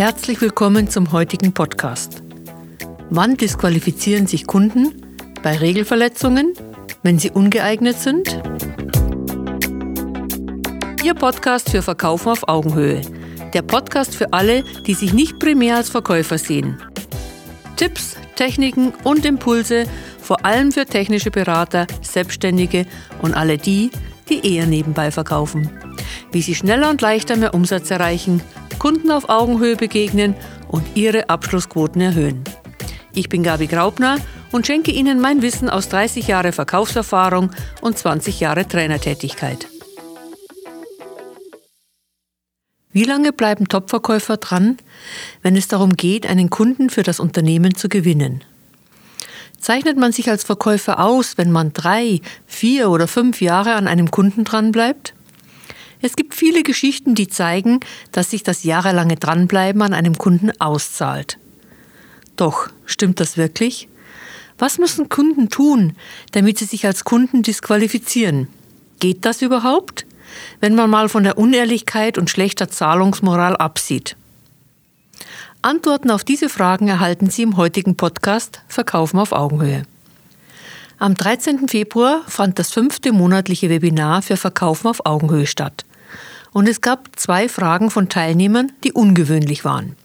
Herzlich willkommen zum heutigen Podcast. Wann disqualifizieren sich Kunden? Bei Regelverletzungen? Wenn sie ungeeignet sind? Ihr Podcast für Verkaufen auf Augenhöhe. Der Podcast für alle, die sich nicht primär als Verkäufer sehen. Tipps, Techniken und Impulse, vor allem für technische Berater, Selbstständige und alle die, die eher nebenbei verkaufen. Wie sie schneller und leichter mehr Umsatz erreichen Kunden auf Augenhöhe begegnen und ihre Abschlussquoten erhöhen. Ich bin Gabi Graubner und schenke Ihnen mein Wissen aus 30 Jahre Verkaufserfahrung und 20 Jahre Trainertätigkeit. Wie lange bleiben Topverkäufer dran, wenn es darum geht, einen Kunden für das Unternehmen zu gewinnen? Zeichnet man sich als Verkäufer aus, wenn man drei, vier oder fünf Jahre an einem Kunden dranbleibt? Es gibt viele Geschichten, die zeigen, dass sich das jahrelange Dranbleiben an einem Kunden auszahlt. Doch, stimmt das wirklich? Was müssen Kunden tun, damit sie sich als Kunden disqualifizieren? Geht das überhaupt, wenn man mal von der Unehrlichkeit und schlechter Zahlungsmoral absieht? Antworten auf diese Fragen erhalten Sie im heutigen Podcast Verkaufen auf Augenhöhe. Am 13. Februar fand das fünfte monatliche Webinar für Verkaufen auf Augenhöhe statt und es gab zwei Fragen von Teilnehmern, die ungewöhnlich waren.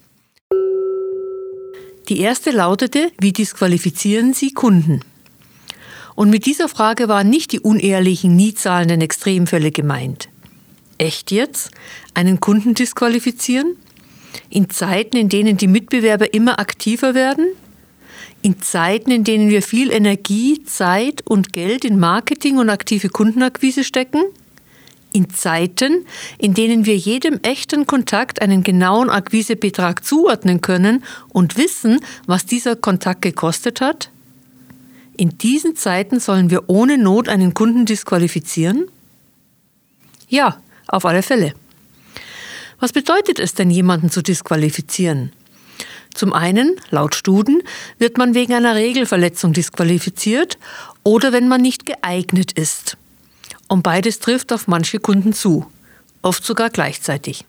Die erste lautete, wie disqualifizieren Sie Kunden? Und mit dieser Frage waren nicht die unehrlichen, nie zahlenden Extremfälle gemeint. Echt jetzt? Einen Kunden disqualifizieren? In Zeiten, in denen die Mitbewerber immer aktiver werden? In Zeiten, in denen wir viel Energie, Zeit und Geld in Marketing und aktive Kundenakquise stecken? In Zeiten, in denen wir jedem echten Kontakt einen genauen Akquisebetrag zuordnen können und wissen, was dieser Kontakt gekostet hat? In diesen Zeiten sollen wir ohne Not einen Kunden disqualifizieren? Ja, auf alle Fälle. Was bedeutet es denn, jemanden zu disqualifizieren? Zum einen, laut Studien, wird man wegen einer Regelverletzung disqualifiziert oder wenn man nicht geeignet ist. Und beides trifft auf manche Kunden zu, oft sogar gleichzeitig.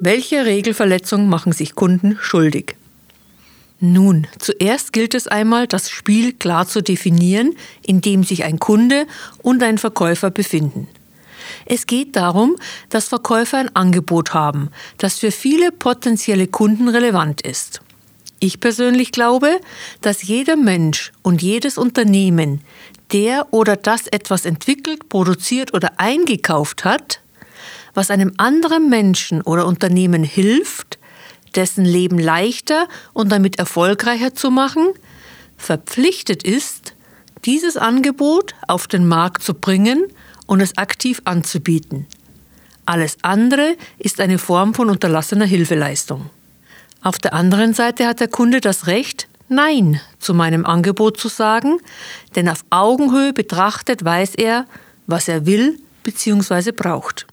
Welche Regelverletzungen machen sich Kunden schuldig? Nun, zuerst gilt es einmal, das Spiel klar zu definieren, in dem sich ein Kunde und ein Verkäufer befinden. Es geht darum, dass Verkäufer ein Angebot haben, das für viele potenzielle Kunden relevant ist. Ich persönlich glaube, dass jeder Mensch und jedes Unternehmen, der oder das etwas entwickelt, produziert oder eingekauft hat, was einem anderen Menschen oder Unternehmen hilft, dessen Leben leichter und damit erfolgreicher zu machen, verpflichtet ist, dieses Angebot auf den Markt zu bringen und es aktiv anzubieten. Alles andere ist eine Form von unterlassener Hilfeleistung. Auf der anderen Seite hat der Kunde das Recht, Nein zu meinem Angebot zu sagen, denn auf Augenhöhe betrachtet weiß er, was er will bzw. braucht.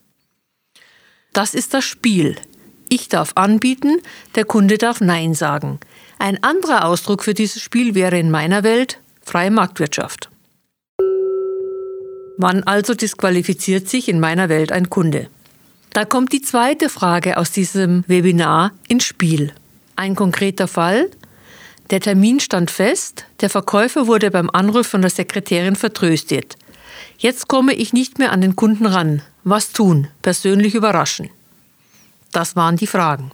Das ist das Spiel. Ich darf anbieten, der Kunde darf Nein sagen. Ein anderer Ausdruck für dieses Spiel wäre in meiner Welt freie Marktwirtschaft. Wann also disqualifiziert sich in meiner Welt ein Kunde? Da kommt die zweite Frage aus diesem Webinar ins Spiel. Ein konkreter Fall. Der Termin stand fest, der Verkäufer wurde beim Anruf von der Sekretärin vertröstet. Jetzt komme ich nicht mehr an den Kunden ran. Was tun? Persönlich überraschen. Das waren die Fragen.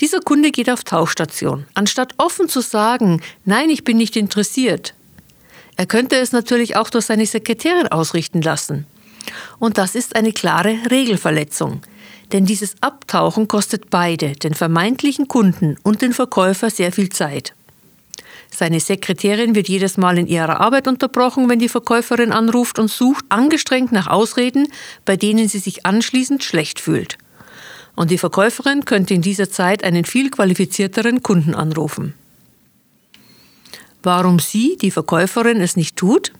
Dieser Kunde geht auf Tauchstation. Anstatt offen zu sagen, nein, ich bin nicht interessiert, er könnte es natürlich auch durch seine Sekretärin ausrichten lassen. Und das ist eine klare Regelverletzung. Denn dieses Abtauchen kostet beide, den vermeintlichen Kunden und den Verkäufer, sehr viel Zeit. Seine Sekretärin wird jedes Mal in ihrer Arbeit unterbrochen, wenn die Verkäuferin anruft und sucht angestrengt nach Ausreden, bei denen sie sich anschließend schlecht fühlt. Und die Verkäuferin könnte in dieser Zeit einen viel qualifizierteren Kunden anrufen. Warum sie, die Verkäuferin, es nicht tut?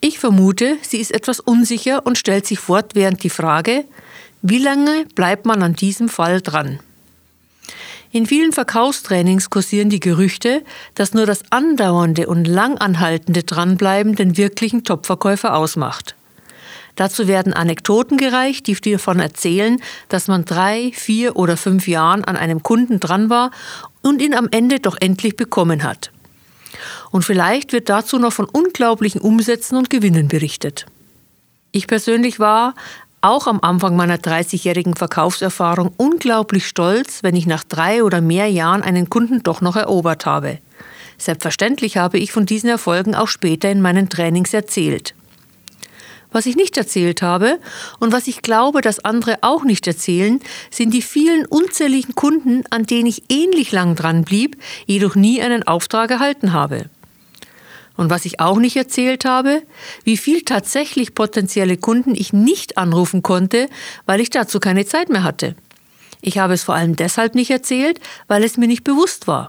Ich vermute, sie ist etwas unsicher und stellt sich fortwährend die Frage, wie lange bleibt man an diesem Fall dran? In vielen Verkaufstrainings kursieren die Gerüchte, dass nur das andauernde und langanhaltende Dranbleiben den wirklichen Topverkäufer ausmacht. Dazu werden Anekdoten gereicht, die davon erzählen, dass man drei, vier oder fünf Jahren an einem Kunden dran war und ihn am Ende doch endlich bekommen hat. Und vielleicht wird dazu noch von unglaublichen Umsätzen und Gewinnen berichtet. Ich persönlich war auch am Anfang meiner 30-jährigen Verkaufserfahrung unglaublich stolz, wenn ich nach drei oder mehr Jahren einen Kunden doch noch erobert habe. Selbstverständlich habe ich von diesen Erfolgen auch später in meinen Trainings erzählt. Was ich nicht erzählt habe und was ich glaube, dass andere auch nicht erzählen, sind die vielen unzähligen Kunden, an denen ich ähnlich lang dran blieb, jedoch nie einen Auftrag erhalten habe. Und was ich auch nicht erzählt habe, wie viel tatsächlich potenzielle Kunden ich nicht anrufen konnte, weil ich dazu keine Zeit mehr hatte. Ich habe es vor allem deshalb nicht erzählt, weil es mir nicht bewusst war.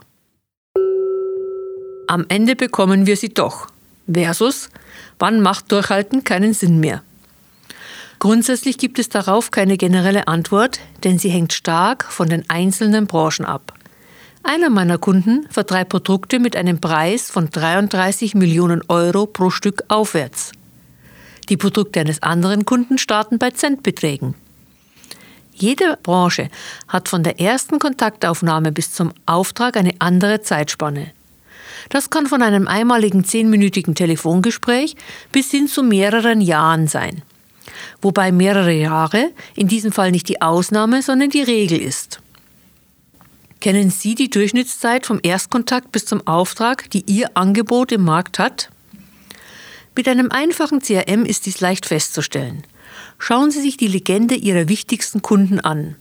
Am Ende bekommen wir sie doch. Versus, wann macht Durchhalten keinen Sinn mehr? Grundsätzlich gibt es darauf keine generelle Antwort, denn sie hängt stark von den einzelnen Branchen ab. Einer meiner Kunden vertreibt Produkte mit einem Preis von 33 Millionen Euro pro Stück aufwärts. Die Produkte eines anderen Kunden starten bei Centbeträgen. Jede Branche hat von der ersten Kontaktaufnahme bis zum Auftrag eine andere Zeitspanne. Das kann von einem einmaligen zehnminütigen Telefongespräch bis hin zu mehreren Jahren sein. Wobei mehrere Jahre in diesem Fall nicht die Ausnahme, sondern die Regel ist. Kennen Sie die Durchschnittszeit vom Erstkontakt bis zum Auftrag, die Ihr Angebot im Markt hat? Mit einem einfachen CRM ist dies leicht festzustellen. Schauen Sie sich die Legende Ihrer wichtigsten Kunden an.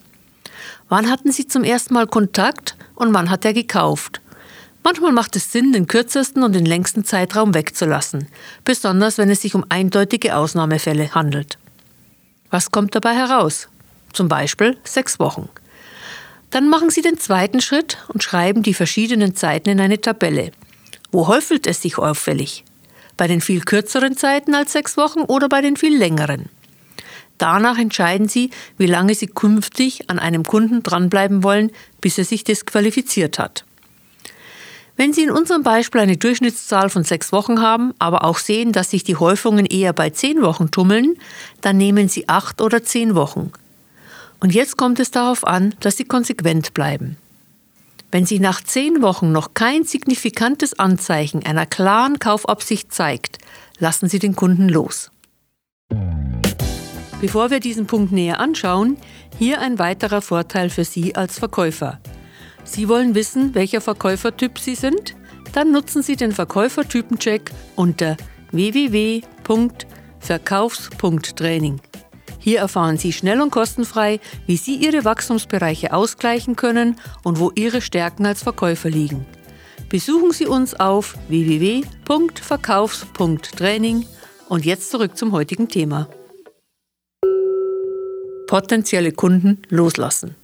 Wann hatten Sie zum ersten Mal Kontakt und wann hat er gekauft? Manchmal macht es Sinn, den kürzesten und den längsten Zeitraum wegzulassen, besonders wenn es sich um eindeutige Ausnahmefälle handelt. Was kommt dabei heraus? Zum Beispiel sechs Wochen. Dann machen Sie den zweiten Schritt und schreiben die verschiedenen Zeiten in eine Tabelle. Wo häufelt es sich auffällig? Bei den viel kürzeren Zeiten als sechs Wochen oder bei den viel längeren? Danach entscheiden Sie, wie lange Sie künftig an einem Kunden dranbleiben wollen, bis er sich disqualifiziert hat. Wenn Sie in unserem Beispiel eine Durchschnittszahl von sechs Wochen haben, aber auch sehen, dass sich die Häufungen eher bei zehn Wochen tummeln, dann nehmen Sie acht oder zehn Wochen. Und jetzt kommt es darauf an, dass Sie konsequent bleiben. Wenn sich nach zehn Wochen noch kein signifikantes Anzeichen einer klaren Kaufabsicht zeigt, lassen Sie den Kunden los. Bevor wir diesen Punkt näher anschauen, hier ein weiterer Vorteil für Sie als Verkäufer. Sie wollen wissen, welcher Verkäufertyp Sie sind? Dann nutzen Sie den Verkäufertypencheck unter www.verkaufs.training. Hier erfahren Sie schnell und kostenfrei, wie Sie Ihre Wachstumsbereiche ausgleichen können und wo Ihre Stärken als Verkäufer liegen. Besuchen Sie uns auf www.verkaufs.training und jetzt zurück zum heutigen Thema. Potenzielle Kunden loslassen.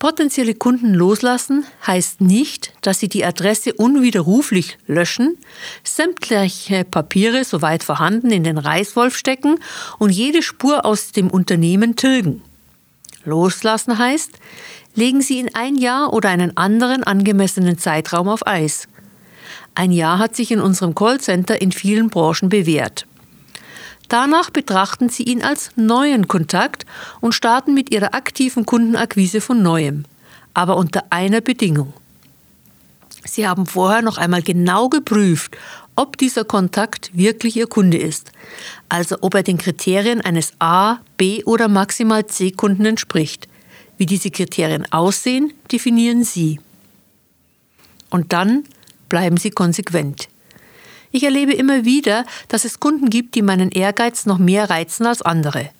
Potenzielle Kunden loslassen heißt nicht, dass Sie die Adresse unwiderruflich löschen, sämtliche Papiere soweit vorhanden in den Reißwolf stecken und jede Spur aus dem Unternehmen tilgen. Loslassen heißt, legen Sie in ein Jahr oder einen anderen angemessenen Zeitraum auf Eis. Ein Jahr hat sich in unserem Callcenter in vielen Branchen bewährt. Danach betrachten Sie ihn als neuen Kontakt und starten mit Ihrer aktiven Kundenakquise von neuem, aber unter einer Bedingung. Sie haben vorher noch einmal genau geprüft, ob dieser Kontakt wirklich Ihr Kunde ist, also ob er den Kriterien eines A, B oder maximal C-Kunden entspricht. Wie diese Kriterien aussehen, definieren Sie. Und dann bleiben Sie konsequent. Ich erlebe immer wieder, dass es Kunden gibt, die meinen Ehrgeiz noch mehr reizen als andere.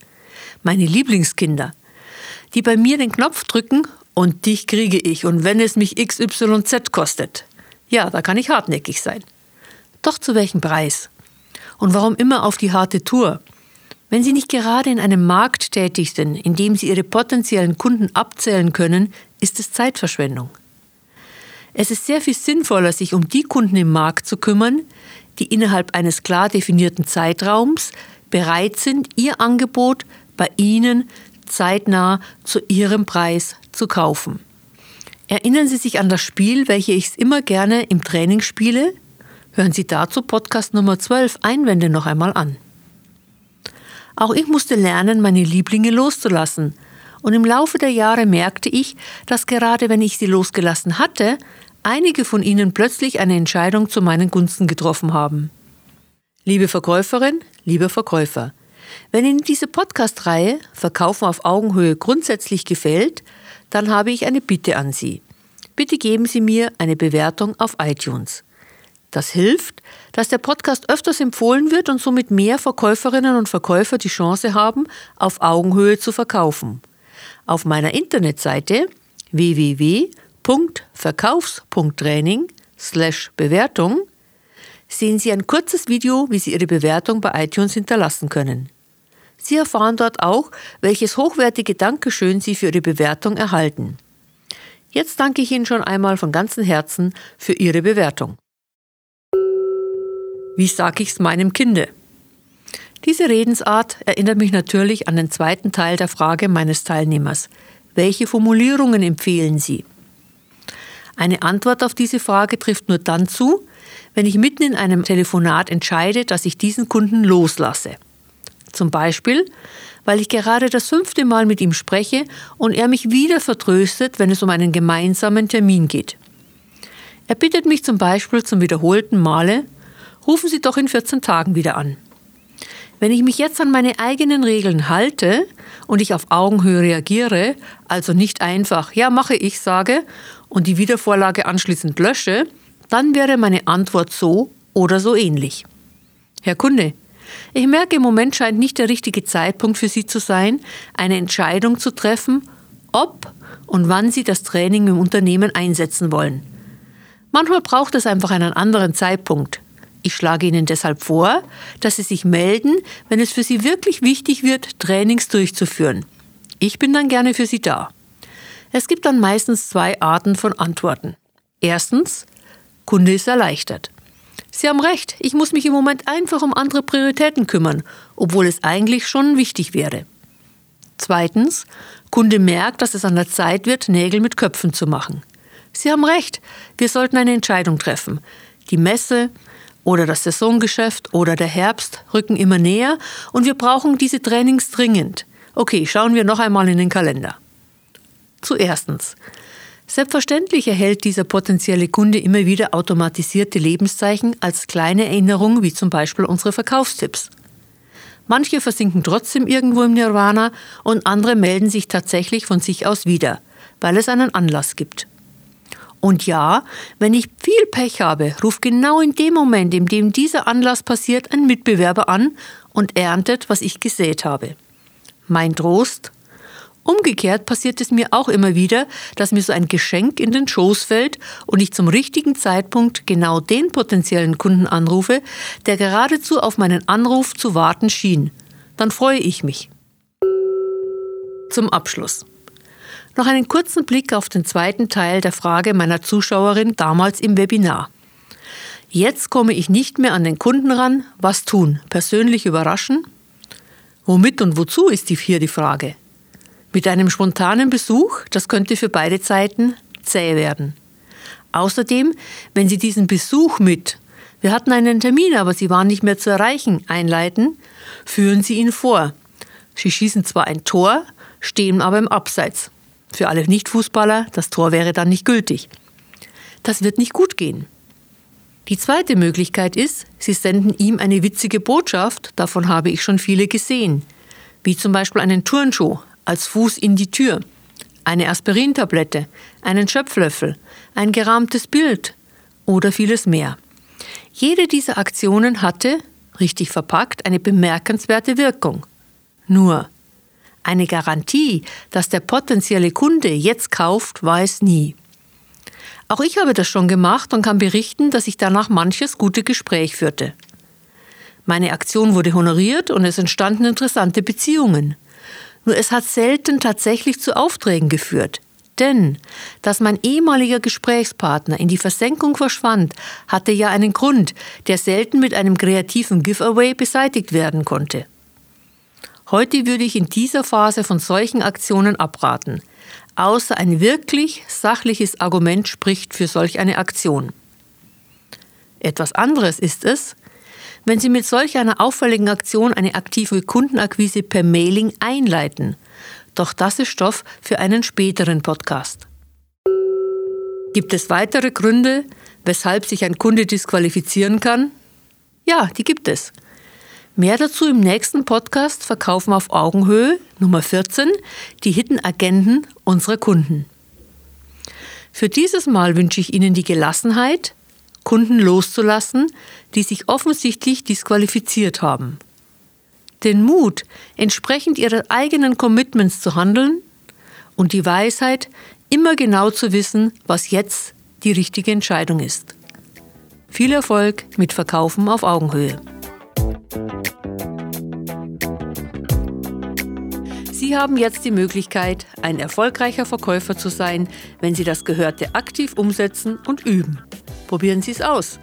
Meine Lieblingskinder, die bei mir den Knopf drücken und dich kriege ich und wenn es mich XYZ kostet. Ja, da kann ich hartnäckig sein. Doch zu welchem Preis? Und warum immer auf die harte Tour? Wenn Sie nicht gerade in einem Markt tätig sind, in dem Sie Ihre potenziellen Kunden abzählen können, ist es Zeitverschwendung. Es ist sehr viel sinnvoller, sich um die Kunden im Markt zu kümmern, die innerhalb eines klar definierten Zeitraums bereit sind, ihr Angebot bei Ihnen zeitnah zu Ihrem Preis zu kaufen. Erinnern Sie sich an das Spiel, welches ich immer gerne im Training spiele? Hören Sie dazu Podcast Nummer 12 Einwände noch einmal an. Auch ich musste lernen, meine Lieblinge loszulassen. Und im Laufe der Jahre merkte ich, dass gerade wenn ich sie losgelassen hatte, einige von ihnen plötzlich eine Entscheidung zu meinen Gunsten getroffen haben. Liebe Verkäuferin, lieber Verkäufer, wenn Ihnen diese Podcast-Reihe Verkaufen auf Augenhöhe grundsätzlich gefällt, dann habe ich eine Bitte an Sie. Bitte geben Sie mir eine Bewertung auf iTunes. Das hilft, dass der Podcast öfters empfohlen wird und somit mehr Verkäuferinnen und Verkäufer die Chance haben, auf Augenhöhe zu verkaufen. Auf meiner Internetseite www.verkaufs.training Bewertung sehen Sie ein kurzes Video, wie Sie Ihre Bewertung bei iTunes hinterlassen können. Sie erfahren dort auch, welches hochwertige Dankeschön Sie für Ihre Bewertung erhalten. Jetzt danke ich Ihnen schon einmal von ganzem Herzen für Ihre Bewertung. Wie sag ich's meinem Kinde? Diese Redensart erinnert mich natürlich an den zweiten Teil der Frage meines Teilnehmers. Welche Formulierungen empfehlen Sie? Eine Antwort auf diese Frage trifft nur dann zu, wenn ich mitten in einem Telefonat entscheide, dass ich diesen Kunden loslasse. Zum Beispiel, weil ich gerade das fünfte Mal mit ihm spreche und er mich wieder vertröstet, wenn es um einen gemeinsamen Termin geht. Er bittet mich zum Beispiel zum wiederholten Male, rufen Sie doch in 14 Tagen wieder an. Wenn ich mich jetzt an meine eigenen Regeln halte und ich auf Augenhöhe reagiere, also nicht einfach Ja mache ich sage und die Wiedervorlage anschließend lösche, dann wäre meine Antwort so oder so ähnlich. Herr Kunde, ich merke, im Moment scheint nicht der richtige Zeitpunkt für Sie zu sein, eine Entscheidung zu treffen, ob und wann Sie das Training im Unternehmen einsetzen wollen. Manchmal braucht es einfach einen anderen Zeitpunkt. Ich schlage Ihnen deshalb vor, dass Sie sich melden, wenn es für Sie wirklich wichtig wird, Trainings durchzuführen. Ich bin dann gerne für Sie da. Es gibt dann meistens zwei Arten von Antworten. Erstens, Kunde ist erleichtert. Sie haben recht, ich muss mich im Moment einfach um andere Prioritäten kümmern, obwohl es eigentlich schon wichtig wäre. Zweitens, Kunde merkt, dass es an der Zeit wird, Nägel mit Köpfen zu machen. Sie haben recht, wir sollten eine Entscheidung treffen. Die Messe oder das Saisongeschäft oder der Herbst rücken immer näher und wir brauchen diese Trainings dringend. Okay, schauen wir noch einmal in den Kalender. Zuerstens, Selbstverständlich erhält dieser potenzielle Kunde immer wieder automatisierte Lebenszeichen als kleine Erinnerung, wie zum Beispiel unsere Verkaufstipps. Manche versinken trotzdem irgendwo im Nirvana und andere melden sich tatsächlich von sich aus wieder, weil es einen Anlass gibt. Und ja, wenn ich viel Pech habe, ruft genau in dem Moment, in dem dieser Anlass passiert, ein Mitbewerber an und erntet, was ich gesät habe. Mein Trost, Umgekehrt passiert es mir auch immer wieder, dass mir so ein Geschenk in den Schoß fällt und ich zum richtigen Zeitpunkt genau den potenziellen Kunden anrufe, der geradezu auf meinen Anruf zu warten schien. Dann freue ich mich. Zum Abschluss. Noch einen kurzen Blick auf den zweiten Teil der Frage meiner Zuschauerin damals im Webinar. Jetzt komme ich nicht mehr an den Kunden ran. Was tun? Persönlich überraschen? Womit und wozu ist hier die Frage. Mit einem spontanen Besuch, das könnte für beide Zeiten zäh werden. Außerdem, wenn Sie diesen Besuch mit Wir hatten einen Termin, aber Sie waren nicht mehr zu erreichen einleiten, führen Sie ihn vor. Sie schießen zwar ein Tor, stehen aber im Abseits. Für alle Nichtfußballer, das Tor wäre dann nicht gültig. Das wird nicht gut gehen. Die zweite Möglichkeit ist, Sie senden ihm eine witzige Botschaft, davon habe ich schon viele gesehen, wie zum Beispiel einen Turnschuh, als Fuß in die Tür, eine Aspirintablette, einen Schöpflöffel, ein gerahmtes Bild oder vieles mehr. Jede dieser Aktionen hatte, richtig verpackt, eine bemerkenswerte Wirkung. Nur, eine Garantie, dass der potenzielle Kunde jetzt kauft, war es nie. Auch ich habe das schon gemacht und kann berichten, dass ich danach manches gute Gespräch führte. Meine Aktion wurde honoriert und es entstanden interessante Beziehungen. Nur es hat selten tatsächlich zu Aufträgen geführt. Denn, dass mein ehemaliger Gesprächspartner in die Versenkung verschwand, hatte ja einen Grund, der selten mit einem kreativen Giveaway beseitigt werden konnte. Heute würde ich in dieser Phase von solchen Aktionen abraten, außer ein wirklich sachliches Argument spricht für solch eine Aktion. Etwas anderes ist es, wenn Sie mit solch einer auffälligen Aktion eine aktive Kundenakquise per Mailing einleiten. Doch das ist Stoff für einen späteren Podcast. Gibt es weitere Gründe, weshalb sich ein Kunde disqualifizieren kann? Ja, die gibt es. Mehr dazu im nächsten Podcast Verkaufen auf Augenhöhe Nummer 14, die Hidden Agenten unserer Kunden. Für dieses Mal wünsche ich Ihnen die Gelassenheit, Kunden loszulassen, die sich offensichtlich disqualifiziert haben. Den Mut, entsprechend ihrer eigenen Commitments zu handeln und die Weisheit, immer genau zu wissen, was jetzt die richtige Entscheidung ist. Viel Erfolg mit Verkaufen auf Augenhöhe. Sie haben jetzt die Möglichkeit, ein erfolgreicher Verkäufer zu sein, wenn Sie das Gehörte aktiv umsetzen und üben. Probieren Sie es aus.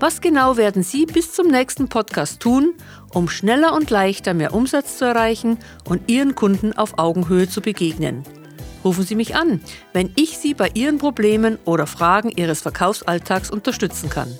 Was genau werden Sie bis zum nächsten Podcast tun, um schneller und leichter mehr Umsatz zu erreichen und Ihren Kunden auf Augenhöhe zu begegnen? Rufen Sie mich an, wenn ich Sie bei Ihren Problemen oder Fragen Ihres Verkaufsalltags unterstützen kann.